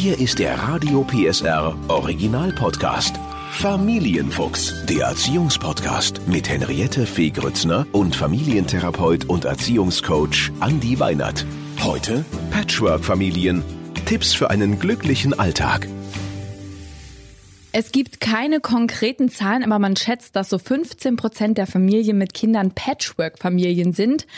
Hier ist der Radio PSR Original Podcast. Familienfuchs, der Erziehungspodcast mit Henriette Fee Grützner und Familientherapeut und Erziehungscoach Andi Weinert. Heute Patchwork-Familien. Tipps für einen glücklichen Alltag. Es gibt keine konkreten Zahlen, aber man schätzt, dass so 15 Prozent der Familien mit Kindern Patchwork-Familien sind.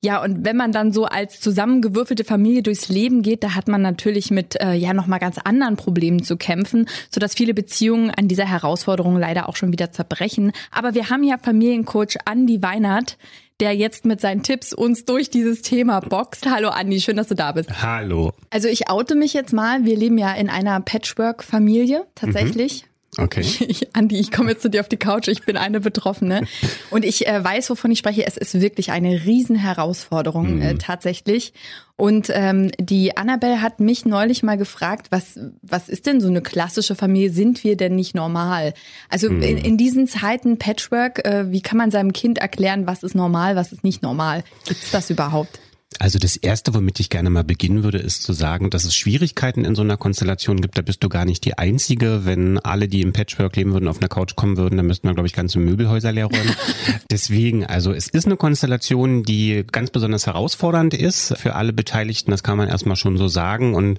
Ja, und wenn man dann so als zusammengewürfelte Familie durchs Leben geht, da hat man natürlich mit äh, ja noch mal ganz anderen Problemen zu kämpfen, so dass viele Beziehungen an dieser Herausforderung leider auch schon wieder zerbrechen. Aber wir haben ja Familiencoach Andi Weinert, der jetzt mit seinen Tipps uns durch dieses Thema boxt. Hallo Andi, schön, dass du da bist. Hallo. Also ich oute mich jetzt mal. Wir leben ja in einer Patchwork-Familie tatsächlich. Mhm. Okay. Ich, Andi, ich komme jetzt zu dir auf die Couch. Ich bin eine Betroffene. Und ich äh, weiß, wovon ich spreche. Es ist wirklich eine Riesenherausforderung mhm. äh, tatsächlich. Und ähm, die Annabelle hat mich neulich mal gefragt, was, was ist denn so eine klassische Familie? Sind wir denn nicht normal? Also mhm. in, in, diesen Zeiten Patchwork, äh, wie kann man seinem Kind erklären, was ist normal, was ist nicht normal? Gibt es das überhaupt? Also das Erste, womit ich gerne mal beginnen würde, ist zu sagen, dass es Schwierigkeiten in so einer Konstellation gibt. Da bist du gar nicht die Einzige. Wenn alle, die im Patchwork leben würden, auf einer Couch kommen würden, dann müssten wir, glaube ich, ganze Möbelhäuser leer räumen. Deswegen, also es ist eine Konstellation, die ganz besonders herausfordernd ist für alle Beteiligten. Das kann man erstmal schon so sagen. Und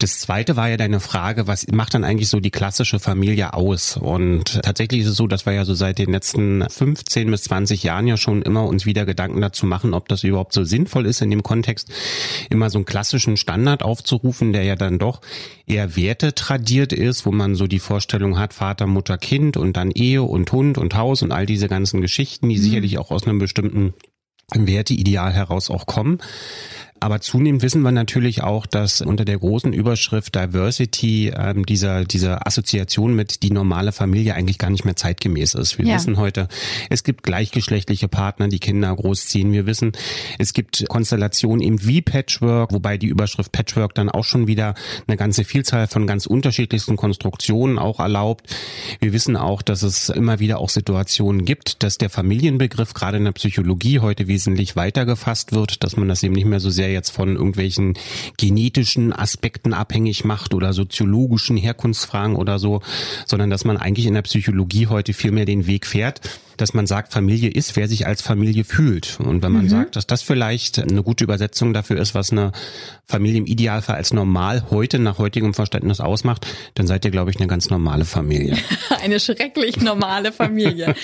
das Zweite war ja deine Frage, was macht dann eigentlich so die klassische Familie aus? Und tatsächlich ist es so, dass wir ja so seit den letzten 15 bis 20 Jahren ja schon immer uns wieder Gedanken dazu machen, ob das überhaupt so sinnvoll ist, in dem Kontext immer so einen klassischen Standard aufzurufen, der ja dann doch eher Werte tradiert ist, wo man so die Vorstellung hat, Vater, Mutter, Kind und dann Ehe und Hund und Haus und all diese ganzen Geschichten, die mhm. sicherlich auch aus einem bestimmten Werteideal heraus auch kommen. Aber zunehmend wissen wir natürlich auch, dass unter der großen Überschrift Diversity ähm, dieser, dieser Assoziation mit die normale Familie eigentlich gar nicht mehr zeitgemäß ist. Wir ja. wissen heute, es gibt gleichgeschlechtliche Partner, die Kinder großziehen. Wir wissen, es gibt Konstellationen eben wie Patchwork, wobei die Überschrift Patchwork dann auch schon wieder eine ganze Vielzahl von ganz unterschiedlichsten Konstruktionen auch erlaubt. Wir wissen auch, dass es immer wieder auch Situationen gibt, dass der Familienbegriff gerade in der Psychologie heute wesentlich weiter gefasst wird, dass man das eben nicht mehr so sehr jetzt von irgendwelchen genetischen Aspekten abhängig macht oder soziologischen Herkunftsfragen oder so, sondern dass man eigentlich in der Psychologie heute viel mehr den Weg fährt, dass man sagt, Familie ist, wer sich als Familie fühlt. Und wenn man mhm. sagt, dass das vielleicht eine gute Übersetzung dafür ist, was eine Familie im Idealfall als normal heute nach heutigem Verständnis ausmacht, dann seid ihr, glaube ich, eine ganz normale Familie. eine schrecklich normale Familie.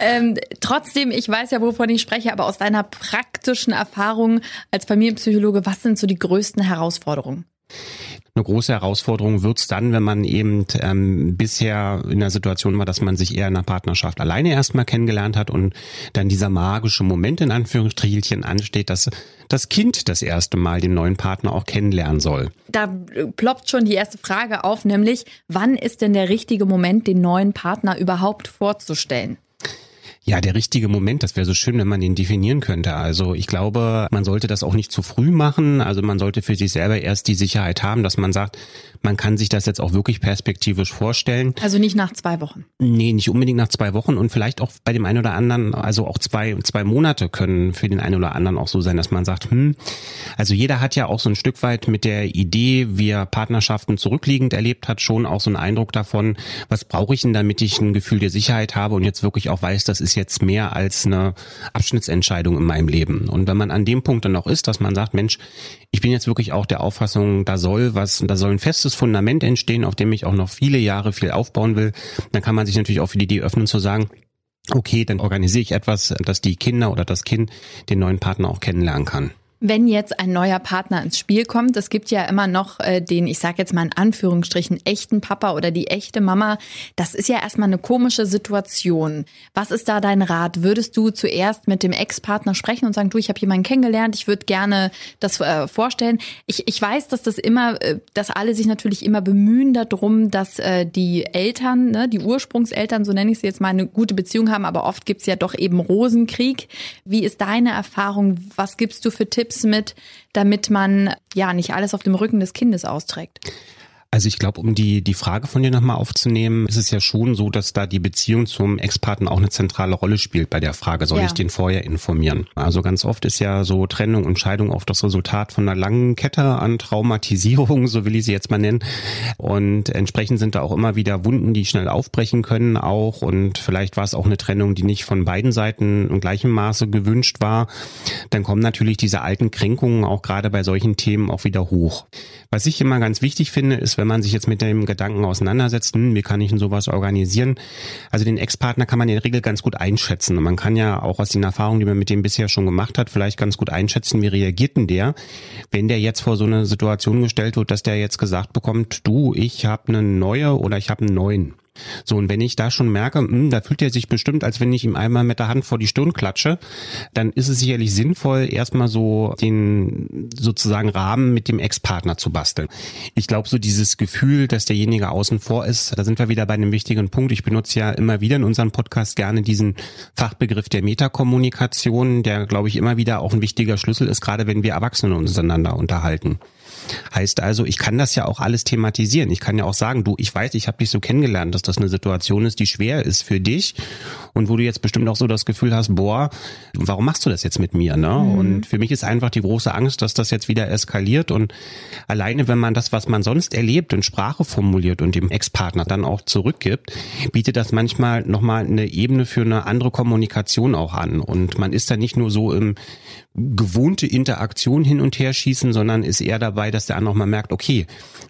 ähm, trotzdem, ich weiß ja, wovon ich spreche, aber aus deiner praktischen Erfahrung als Familienpsychologe, was sind so die größten Herausforderungen? Eine große Herausforderung wird's dann, wenn man eben ähm, bisher in der Situation war, dass man sich eher in einer Partnerschaft alleine erstmal kennengelernt hat und dann dieser magische Moment in Anführungsstrichelchen ansteht, dass das Kind das erste Mal den neuen Partner auch kennenlernen soll. Da ploppt schon die erste Frage auf, nämlich wann ist denn der richtige Moment, den neuen Partner überhaupt vorzustellen? Ja, der richtige Moment, das wäre so schön, wenn man den definieren könnte. Also ich glaube, man sollte das auch nicht zu früh machen. Also man sollte für sich selber erst die Sicherheit haben, dass man sagt, man kann sich das jetzt auch wirklich perspektivisch vorstellen. Also nicht nach zwei Wochen. Nee, nicht unbedingt nach zwei Wochen und vielleicht auch bei dem einen oder anderen, also auch zwei, zwei Monate können für den einen oder anderen auch so sein, dass man sagt, hm, also jeder hat ja auch so ein Stück weit mit der Idee, wie er Partnerschaften zurückliegend erlebt hat, schon auch so einen Eindruck davon, was brauche ich denn, damit ich ein Gefühl der Sicherheit habe und jetzt wirklich auch weiß, das ist jetzt mehr als eine Abschnittsentscheidung in meinem Leben. Und wenn man an dem Punkt dann noch ist, dass man sagt, Mensch, ich bin jetzt wirklich auch der Auffassung, da soll was, da soll ein festes Fundament entstehen, auf dem ich auch noch viele Jahre viel aufbauen will, dann kann man sich natürlich auch für die Idee öffnen zu sagen, okay, dann organisiere ich etwas, dass die Kinder oder das Kind den neuen Partner auch kennenlernen kann wenn jetzt ein neuer Partner ins Spiel kommt, es gibt ja immer noch äh, den, ich sage jetzt mal in Anführungsstrichen, echten Papa oder die echte Mama, das ist ja erstmal eine komische Situation. Was ist da dein Rat? Würdest du zuerst mit dem Ex-Partner sprechen und sagen, du, ich habe jemanden kennengelernt, ich würde gerne das äh, vorstellen. Ich, ich weiß, dass das immer, äh, dass alle sich natürlich immer bemühen darum, dass äh, die Eltern, ne, die Ursprungseltern, so nenne ich sie jetzt mal, eine gute Beziehung haben, aber oft gibt's ja doch eben Rosenkrieg. Wie ist deine Erfahrung? Was gibst du für Tipps? Tipps mit, damit man ja nicht alles auf dem Rücken des Kindes austrägt? Also ich glaube, um die, die Frage von dir nochmal aufzunehmen, ist es ja schon so, dass da die Beziehung zum Ex-Partner auch eine zentrale Rolle spielt bei der Frage, soll ja. ich den vorher informieren? Also ganz oft ist ja so Trennung und Scheidung oft das Resultat von einer langen Kette an Traumatisierung, so will ich sie jetzt mal nennen. Und entsprechend sind da auch immer wieder Wunden, die schnell aufbrechen können auch. Und vielleicht war es auch eine Trennung, die nicht von beiden Seiten in gleichem Maße gewünscht war. Dann kommen natürlich diese alten Kränkungen auch gerade bei solchen Themen auch wieder hoch. Was ich immer ganz wichtig finde, ist, wenn man sich jetzt mit dem Gedanken auseinandersetzt, hm, wie kann ich denn sowas organisieren? Also den Ex-Partner kann man in der Regel ganz gut einschätzen. Und man kann ja auch aus den Erfahrungen, die man mit dem bisher schon gemacht hat, vielleicht ganz gut einschätzen, wie reagiert denn der, wenn der jetzt vor so eine Situation gestellt wird, dass der jetzt gesagt bekommt, du, ich habe eine neue oder ich habe einen neuen. So, und wenn ich da schon merke, mh, hm, da fühlt er sich bestimmt, als wenn ich ihm einmal mit der Hand vor die Stirn klatsche, dann ist es sicherlich sinnvoll, erstmal so den sozusagen Rahmen mit dem Ex-Partner zu basteln. Ich glaube, so dieses Gefühl, dass derjenige außen vor ist, da sind wir wieder bei einem wichtigen Punkt. Ich benutze ja immer wieder in unserem Podcast gerne diesen Fachbegriff der Metakommunikation, der, glaube ich, immer wieder auch ein wichtiger Schlüssel ist, gerade wenn wir Erwachsene uns untereinander unterhalten. Heißt also, ich kann das ja auch alles thematisieren. Ich kann ja auch sagen, du, ich weiß, ich habe dich so kennengelernt, dass das eine Situation ist, die schwer ist für dich und wo du jetzt bestimmt auch so das Gefühl hast, boah, warum machst du das jetzt mit mir? Ne? Mhm. Und für mich ist einfach die große Angst, dass das jetzt wieder eskaliert und alleine, wenn man das, was man sonst erlebt, in Sprache formuliert und dem Ex-Partner dann auch zurückgibt, bietet das manchmal nochmal eine Ebene für eine andere Kommunikation auch an. Und man ist da nicht nur so im gewohnte Interaktion hin und her schießen, sondern ist eher dabei, dass der andere mal merkt, okay,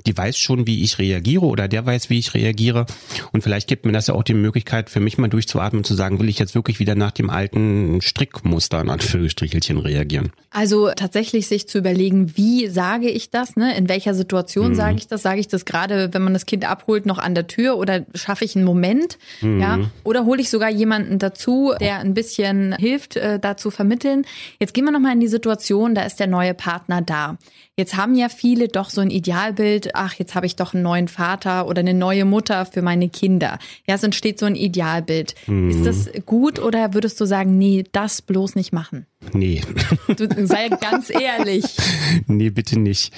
die weiß schon, wie ich reagiere oder der weiß, wie ich reagiere. Und vielleicht gibt mir das ja auch die Möglichkeit, für mich mal durchzuatmen und zu sagen, will ich jetzt wirklich wieder nach dem alten Strickmuster in Anführungsstrichelchen reagieren. Also tatsächlich sich zu überlegen, wie sage ich das, ne? In welcher Situation mhm. sage ich das? Sage ich das gerade, wenn man das Kind abholt, noch an der Tür oder schaffe ich einen Moment? Mhm. Ja. Oder hole ich sogar jemanden dazu, der ein bisschen hilft, äh, da zu vermitteln. Jetzt gehen wir nochmal in die Situation, da ist der neue Partner da. Jetzt haben ja viele doch so ein Idealbild, ach, jetzt habe ich doch einen neuen Vater oder eine neue Mutter für meine Kinder. Ja, es entsteht so ein Idealbild. Mhm. Ist das gut oder würdest du sagen, nee, das bloß nicht machen? Nee. Du sei ganz ehrlich. Nee, bitte nicht.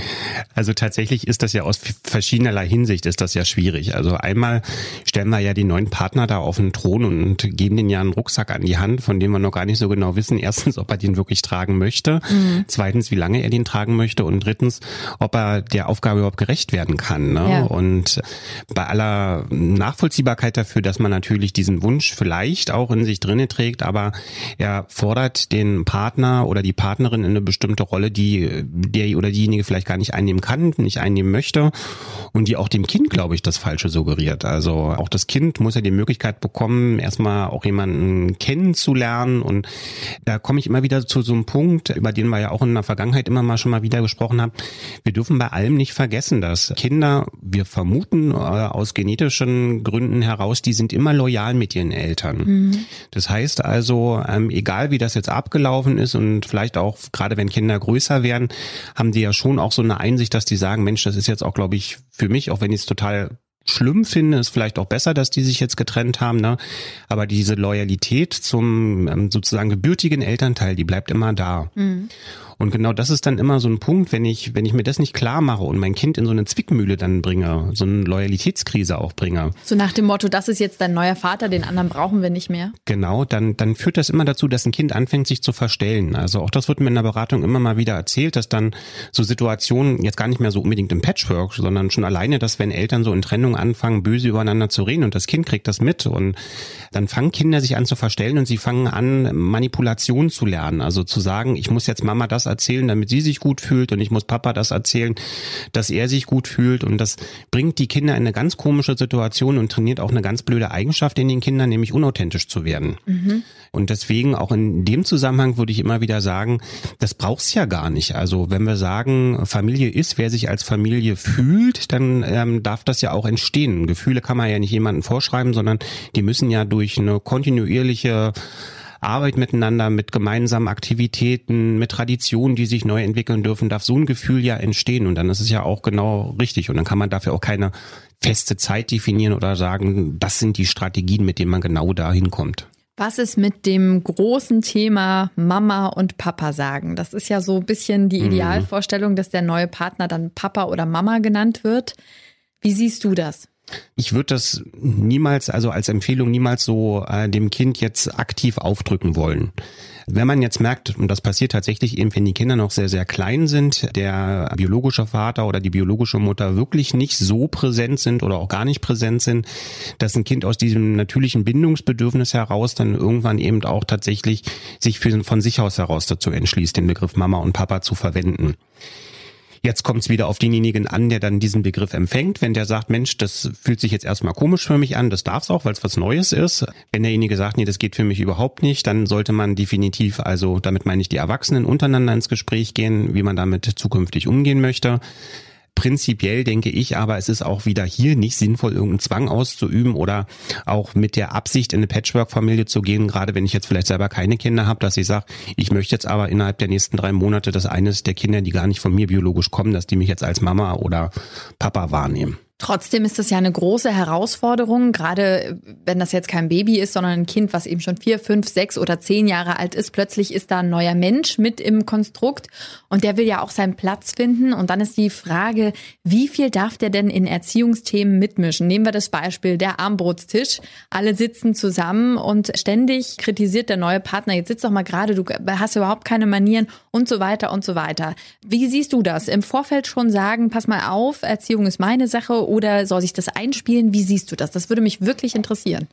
Also tatsächlich ist das ja aus verschiedenerlei Hinsicht ist das ja schwierig. Also einmal stellen wir ja die neuen Partner da auf den Thron und geben den ja einen Rucksack an die Hand, von dem wir noch gar nicht so genau wissen. Erstens, ob er den wirklich tragen möchte. Mhm. Zweitens, wie lange er den tragen möchte. Und drittens, ob er der Aufgabe überhaupt gerecht werden kann. Ne? Ja. Und bei aller Nachvollziehbarkeit dafür, dass man natürlich diesen Wunsch vielleicht auch in sich drinne trägt, aber er fordert den Partner oder die Partnerin in eine bestimmte Rolle, die der oder diejenige vielleicht gar nicht einnehmen kann, nicht einnehmen möchte und die auch dem Kind, glaube ich, das Falsche suggeriert. Also auch das Kind muss ja die Möglichkeit bekommen, erstmal auch jemanden kennenzulernen und da komme ich immer wieder zu so einem Punkt, über den wir ja auch in der Vergangenheit immer mal schon mal wieder gesprochen haben. Wir dürfen bei allem nicht vergessen, dass Kinder, wir vermuten äh, aus genetischen Gründen heraus, die sind immer loyal mit ihren Eltern. Mhm. Das heißt also, ähm, egal wie das jetzt abgelaufen gelaufen ist und vielleicht auch, gerade wenn Kinder größer werden, haben die ja schon auch so eine Einsicht, dass die sagen, Mensch, das ist jetzt auch, glaube ich, für mich, auch wenn ich es total schlimm finde, ist vielleicht auch besser, dass die sich jetzt getrennt haben, ne? Aber diese Loyalität zum ähm, sozusagen gebürtigen Elternteil, die bleibt immer da. Mhm. Und genau das ist dann immer so ein Punkt, wenn ich, wenn ich mir das nicht klar mache und mein Kind in so eine Zwickmühle dann bringe, so eine Loyalitätskrise auch bringe. So nach dem Motto, das ist jetzt dein neuer Vater, den anderen brauchen wir nicht mehr. Genau, dann, dann führt das immer dazu, dass ein Kind anfängt, sich zu verstellen. Also auch das wird mir in der Beratung immer mal wieder erzählt, dass dann so Situationen jetzt gar nicht mehr so unbedingt im Patchwork, sondern schon alleine, dass wenn Eltern so in Trennung anfangen, böse übereinander zu reden und das Kind kriegt das mit und dann fangen Kinder sich an zu verstellen und sie fangen an, Manipulation zu lernen. Also zu sagen, ich muss jetzt Mama das erzählen, damit sie sich gut fühlt und ich muss Papa das erzählen, dass er sich gut fühlt und das bringt die Kinder in eine ganz komische Situation und trainiert auch eine ganz blöde Eigenschaft in den Kindern, nämlich unauthentisch zu werden. Mhm. Und deswegen auch in dem Zusammenhang würde ich immer wieder sagen, das braucht's ja gar nicht. Also wenn wir sagen, Familie ist, wer sich als Familie fühlt, dann ähm, darf das ja auch entstehen. Gefühle kann man ja nicht jemandem vorschreiben, sondern die müssen ja durch eine kontinuierliche Arbeit miteinander, mit gemeinsamen Aktivitäten, mit Traditionen, die sich neu entwickeln dürfen, darf so ein Gefühl ja entstehen. Und dann ist es ja auch genau richtig. Und dann kann man dafür auch keine feste Zeit definieren oder sagen, das sind die Strategien, mit denen man genau dahin kommt. Was ist mit dem großen Thema Mama und Papa sagen? Das ist ja so ein bisschen die mhm. Idealvorstellung, dass der neue Partner dann Papa oder Mama genannt wird. Wie siehst du das? Ich würde das niemals, also als Empfehlung niemals so äh, dem Kind jetzt aktiv aufdrücken wollen. Wenn man jetzt merkt, und das passiert tatsächlich eben, wenn die Kinder noch sehr, sehr klein sind, der biologische Vater oder die biologische Mutter wirklich nicht so präsent sind oder auch gar nicht präsent sind, dass ein Kind aus diesem natürlichen Bindungsbedürfnis heraus dann irgendwann eben auch tatsächlich sich für, von sich aus heraus dazu entschließt, den Begriff Mama und Papa zu verwenden. Jetzt kommt es wieder auf denjenigen an, der dann diesen Begriff empfängt. Wenn der sagt, Mensch, das fühlt sich jetzt erstmal komisch für mich an, das darf es auch, weil es was Neues ist. Wenn derjenige sagt, nee, das geht für mich überhaupt nicht, dann sollte man definitiv, also damit meine ich die Erwachsenen untereinander ins Gespräch gehen, wie man damit zukünftig umgehen möchte. Prinzipiell denke ich aber, es ist auch wieder hier nicht sinnvoll, irgendeinen Zwang auszuüben oder auch mit der Absicht, in eine Patchwork-Familie zu gehen, gerade wenn ich jetzt vielleicht selber keine Kinder habe, dass ich sage, ich möchte jetzt aber innerhalb der nächsten drei Monate, dass eines der Kinder, die gar nicht von mir biologisch kommen, dass die mich jetzt als Mama oder Papa wahrnehmen. Trotzdem ist das ja eine große Herausforderung, gerade wenn das jetzt kein Baby ist, sondern ein Kind, was eben schon vier, fünf, sechs oder zehn Jahre alt ist. Plötzlich ist da ein neuer Mensch mit im Konstrukt und der will ja auch seinen Platz finden. Und dann ist die Frage, wie viel darf der denn in Erziehungsthemen mitmischen? Nehmen wir das Beispiel der Armbrotstisch. Alle sitzen zusammen und ständig kritisiert der neue Partner, jetzt sitzt doch mal gerade, du hast überhaupt keine Manieren und so weiter und so weiter. Wie siehst du das? Im Vorfeld schon sagen, pass mal auf, Erziehung ist meine Sache oder soll sich das einspielen? Wie siehst du das? Das würde mich wirklich interessieren.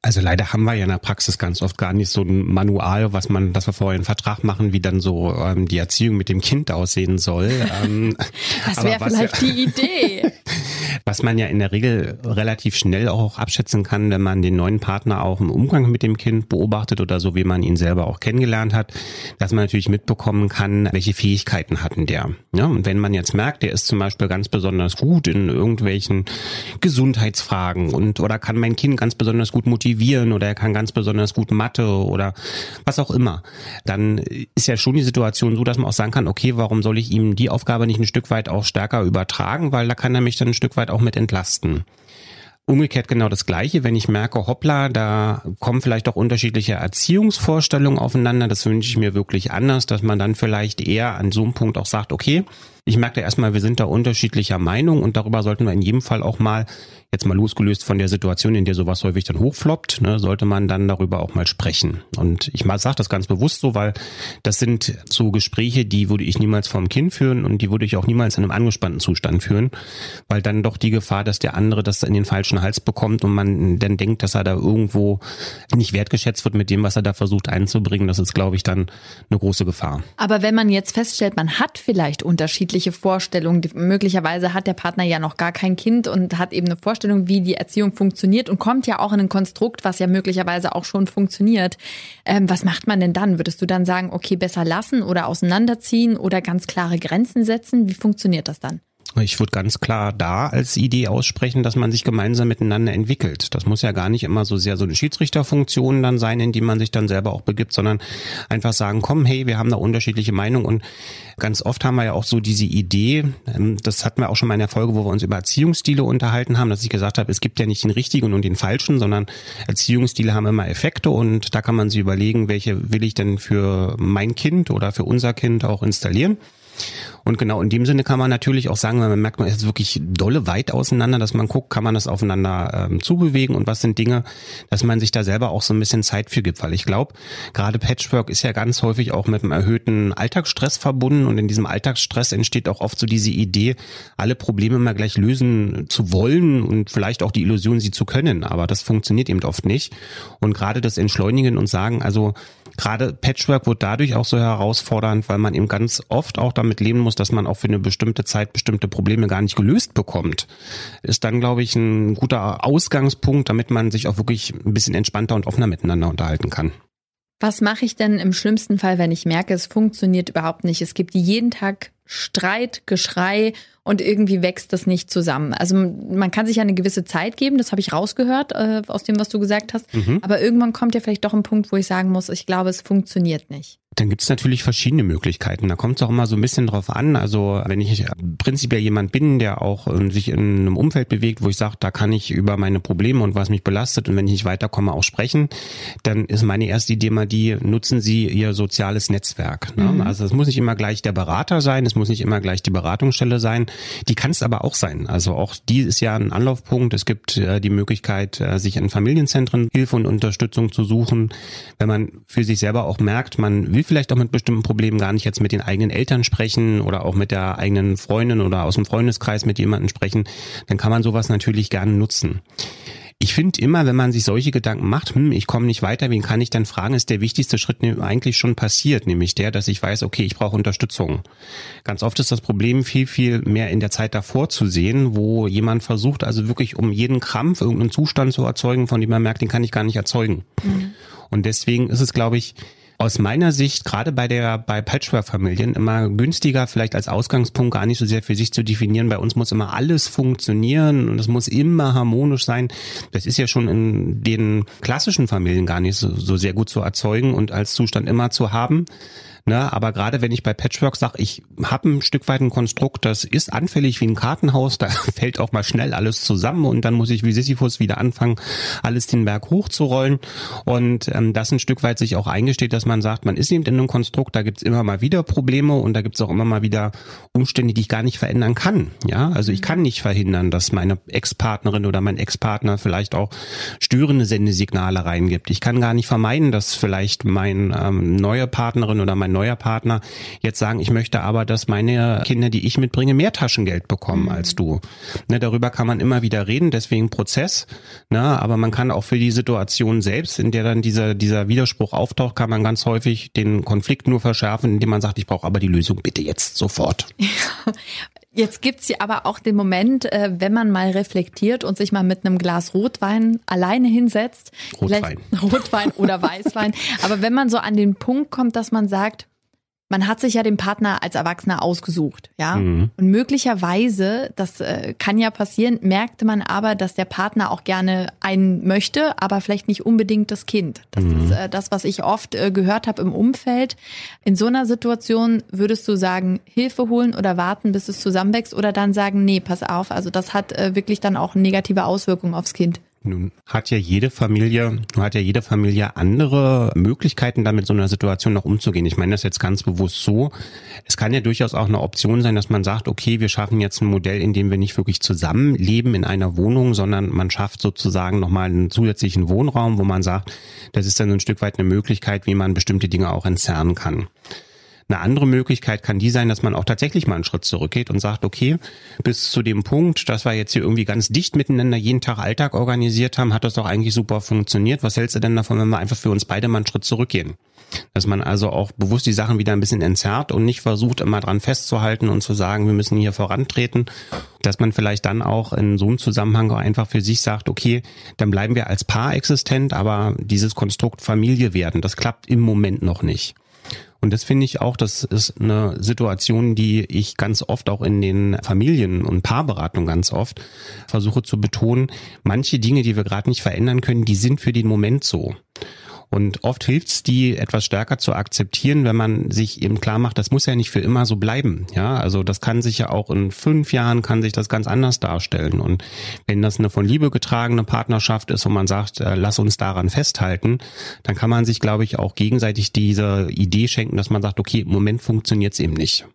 Also leider haben wir ja in der Praxis ganz oft gar nicht so ein Manual, was man, dass wir vorher einen Vertrag machen, wie dann so ähm, die Erziehung mit dem Kind aussehen soll. Ähm, das wäre vielleicht ja, die Idee. Was man ja in der Regel relativ schnell auch abschätzen kann, wenn man den neuen Partner auch im Umgang mit dem Kind beobachtet oder so, wie man ihn selber auch kennengelernt hat, dass man natürlich mitbekommen kann, welche Fähigkeiten hatten der. Ja, und wenn man jetzt merkt, der ist zum Beispiel ganz besonders gut in irgendwelchen Gesundheitsfragen und oder kann mein Kind ganz besonders gut motivieren oder er kann ganz besonders gut Mathe oder was auch immer, dann ist ja schon die Situation so, dass man auch sagen kann, okay, warum soll ich ihm die Aufgabe nicht ein Stück weit auch stärker übertragen, weil da kann er mich dann ein Stück weit auch mit entlasten. Umgekehrt genau das Gleiche, wenn ich merke, hoppla, da kommen vielleicht auch unterschiedliche Erziehungsvorstellungen aufeinander, das wünsche ich mir wirklich anders, dass man dann vielleicht eher an so einem Punkt auch sagt, okay, ich merke erstmal, wir sind da unterschiedlicher Meinung und darüber sollten wir in jedem Fall auch mal, jetzt mal losgelöst von der Situation, in der sowas häufig dann hochfloppt, ne, sollte man dann darüber auch mal sprechen. Und ich sage das ganz bewusst so, weil das sind so Gespräche, die würde ich niemals vom Kind führen und die würde ich auch niemals in einem angespannten Zustand führen, weil dann doch die Gefahr, dass der andere das in den falschen Hals bekommt und man dann denkt, dass er da irgendwo nicht wertgeschätzt wird mit dem, was er da versucht einzubringen, das ist, glaube ich, dann eine große Gefahr. Aber wenn man jetzt feststellt, man hat vielleicht unterschiedliche unterschiedliche Vorstellungen. Möglicherweise hat der Partner ja noch gar kein Kind und hat eben eine Vorstellung, wie die Erziehung funktioniert und kommt ja auch in ein Konstrukt, was ja möglicherweise auch schon funktioniert. Ähm, was macht man denn dann? Würdest du dann sagen, okay, besser lassen oder auseinanderziehen oder ganz klare Grenzen setzen? Wie funktioniert das dann? Ich würde ganz klar da als Idee aussprechen, dass man sich gemeinsam miteinander entwickelt. Das muss ja gar nicht immer so sehr so eine Schiedsrichterfunktion dann sein, in die man sich dann selber auch begibt, sondern einfach sagen, komm, hey, wir haben da unterschiedliche Meinungen und ganz oft haben wir ja auch so diese Idee, ähm, das hatten wir auch schon mal in der Folge, wo wir uns über Erziehungsstile unterhalten haben, dass ich gesagt habe, es gibt ja nicht den richtigen und den falschen, sondern Erziehungsstile haben immer Effekte und da kann man sich überlegen, welche will ich denn für mein Kind oder für unser Kind auch installieren. Und genau in dem Sinne kann man natürlich auch sagen, wenn man merkt, man ist wirklich dolle weit auseinander, dass man guckt, kann man das aufeinander ähm, zubewegen und was sind Dinge, dass man sich da selber auch so ein bisschen Zeit für gibt. Weil ich glaube, gerade Patchwork ist ja ganz häufig auch mit einem erhöhten Alltagsstress verbunden und in diesem Alltagsstress entsteht auch oft so diese Idee, alle Probleme mal gleich lösen zu wollen und vielleicht auch die Illusion, sie zu können. Aber das funktioniert eben oft nicht. Und gerade das Entschleunigen und sagen, also gerade Patchwork wird dadurch auch so herausfordernd, weil man eben ganz oft auch damit leben muss, dass man auch für eine bestimmte Zeit bestimmte Probleme gar nicht gelöst bekommt. Ist dann, glaube ich, ein guter Ausgangspunkt, damit man sich auch wirklich ein bisschen entspannter und offener miteinander unterhalten kann. Was mache ich denn im schlimmsten Fall, wenn ich merke, es funktioniert überhaupt nicht? Es gibt jeden Tag Streit, Geschrei und irgendwie wächst das nicht zusammen. Also man kann sich ja eine gewisse Zeit geben, das habe ich rausgehört äh, aus dem, was du gesagt hast. Mhm. Aber irgendwann kommt ja vielleicht doch ein Punkt, wo ich sagen muss, ich glaube, es funktioniert nicht. Dann gibt es natürlich verschiedene Möglichkeiten. Da kommt es auch immer so ein bisschen drauf an. Also wenn ich prinzipiell jemand bin, der auch äh, sich in einem Umfeld bewegt, wo ich sage, da kann ich über meine Probleme und was mich belastet und wenn ich nicht weiterkomme auch sprechen, dann ist meine erste Idee mal die, nutzen Sie Ihr soziales Netzwerk. Ne? Mhm. Also es muss nicht immer gleich der Berater sein, es muss nicht immer gleich die Beratungsstelle sein. Die kann es aber auch sein. Also auch die ist ja ein Anlaufpunkt. Es gibt äh, die Möglichkeit, äh, sich in Familienzentren Hilfe und Unterstützung zu suchen, wenn man für sich selber auch merkt, man will vielleicht auch mit bestimmten Problemen gar nicht jetzt mit den eigenen Eltern sprechen oder auch mit der eigenen Freundin oder aus dem Freundeskreis mit jemandem sprechen, dann kann man sowas natürlich gerne nutzen. Ich finde immer, wenn man sich solche Gedanken macht, hm, ich komme nicht weiter, wen kann ich dann fragen, ist der wichtigste Schritt ne, eigentlich schon passiert, nämlich der, dass ich weiß, okay, ich brauche Unterstützung. Ganz oft ist das Problem viel, viel mehr in der Zeit davor zu sehen, wo jemand versucht, also wirklich um jeden Krampf irgendeinen Zustand zu erzeugen, von dem man merkt, den kann ich gar nicht erzeugen. Mhm. Und deswegen ist es, glaube ich, aus meiner Sicht gerade bei der bei Patchwork-Familien immer günstiger, vielleicht als Ausgangspunkt gar nicht so sehr für sich zu definieren. Bei uns muss immer alles funktionieren und es muss immer harmonisch sein. Das ist ja schon in den klassischen Familien gar nicht so, so sehr gut zu erzeugen und als Zustand immer zu haben. Ne? Aber gerade wenn ich bei Patchwork sage, ich habe ein Stück weit ein Konstrukt, das ist anfällig wie ein Kartenhaus, da fällt auch mal schnell alles zusammen und dann muss ich wie Sisyphus wieder anfangen, alles den Berg hochzurollen. Und ähm, das ein Stück weit sich auch eingesteht, dass man sagt, man ist eben in einem Konstrukt, da gibt's immer mal wieder Probleme und da gibt's auch immer mal wieder Umstände, die ich gar nicht verändern kann. Ja, also ich kann nicht verhindern, dass meine Ex-Partnerin oder mein Ex-Partner vielleicht auch störende Sendesignale reingibt. Ich kann gar nicht vermeiden, dass vielleicht mein ähm, neuer Partnerin oder mein neuer Partner jetzt sagen, ich möchte aber, dass meine Kinder, die ich mitbringe, mehr Taschengeld bekommen mhm. als du. Ne, darüber kann man immer wieder reden, deswegen Prozess. Ne, aber man kann auch für die Situation selbst, in der dann dieser, dieser Widerspruch auftaucht, kann man ganz häufig den Konflikt nur verschärfen, indem man sagt, ich brauche aber die Lösung bitte jetzt sofort. Jetzt gibt's ja aber auch den Moment, äh, wenn man mal reflektiert und sich mal mit einem Glas Rotwein alleine hinsetzt. Rotwein. Rotwein oder Weißwein. aber wenn man so an den Punkt kommt, dass man sagt, man hat sich ja den Partner als Erwachsener ausgesucht, ja. Mhm. Und möglicherweise, das äh, kann ja passieren, merkte man aber, dass der Partner auch gerne einen möchte, aber vielleicht nicht unbedingt das Kind. Das mhm. ist äh, das, was ich oft äh, gehört habe im Umfeld. In so einer Situation würdest du sagen, Hilfe holen oder warten, bis es zusammenwächst oder dann sagen, nee, pass auf, also das hat äh, wirklich dann auch negative Auswirkungen aufs Kind. Nun hat ja jede Familie, hat ja jede Familie andere Möglichkeiten, damit so einer Situation noch umzugehen. Ich meine das jetzt ganz bewusst so. Es kann ja durchaus auch eine Option sein, dass man sagt, okay, wir schaffen jetzt ein Modell, in dem wir nicht wirklich zusammenleben in einer Wohnung, sondern man schafft sozusagen nochmal einen zusätzlichen Wohnraum, wo man sagt, das ist dann so ein Stück weit eine Möglichkeit, wie man bestimmte Dinge auch entzerren kann. Eine andere Möglichkeit kann die sein, dass man auch tatsächlich mal einen Schritt zurückgeht und sagt, okay, bis zu dem Punkt, dass wir jetzt hier irgendwie ganz dicht miteinander jeden Tag Alltag organisiert haben, hat das doch eigentlich super funktioniert. Was hältst du denn davon, wenn wir einfach für uns beide mal einen Schritt zurückgehen? Dass man also auch bewusst die Sachen wieder ein bisschen entzerrt und nicht versucht, immer dran festzuhalten und zu sagen, wir müssen hier vorantreten. Dass man vielleicht dann auch in so einem Zusammenhang einfach für sich sagt, okay, dann bleiben wir als Paar existent, aber dieses Konstrukt Familie werden, das klappt im Moment noch nicht. Und das finde ich auch, das ist eine Situation, die ich ganz oft auch in den Familien- und Paarberatungen ganz oft versuche zu betonen. Manche Dinge, die wir gerade nicht verändern können, die sind für den Moment so. Und oft hilft es, die etwas stärker zu akzeptieren, wenn man sich eben klar macht, das muss ja nicht für immer so bleiben. Ja, also das kann sich ja auch in fünf Jahren kann sich das ganz anders darstellen. Und wenn das eine von Liebe getragene Partnerschaft ist und man sagt, äh, lass uns daran festhalten, dann kann man sich, glaube ich, auch gegenseitig diese Idee schenken, dass man sagt, okay, im Moment funktioniert es eben nicht.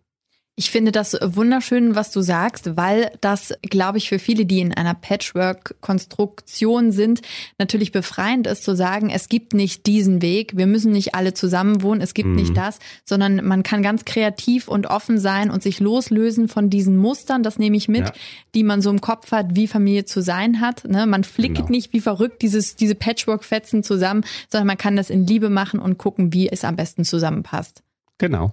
Ich finde das wunderschön, was du sagst, weil das, glaube ich, für viele, die in einer Patchwork-Konstruktion sind, natürlich befreiend ist zu sagen, es gibt nicht diesen Weg, wir müssen nicht alle zusammen wohnen, es gibt mhm. nicht das, sondern man kann ganz kreativ und offen sein und sich loslösen von diesen Mustern, das nehme ich mit, ja. die man so im Kopf hat, wie Familie zu sein hat. Ne? Man flickt genau. nicht wie verrückt dieses, diese Patchwork-Fetzen zusammen, sondern man kann das in Liebe machen und gucken, wie es am besten zusammenpasst. Genau.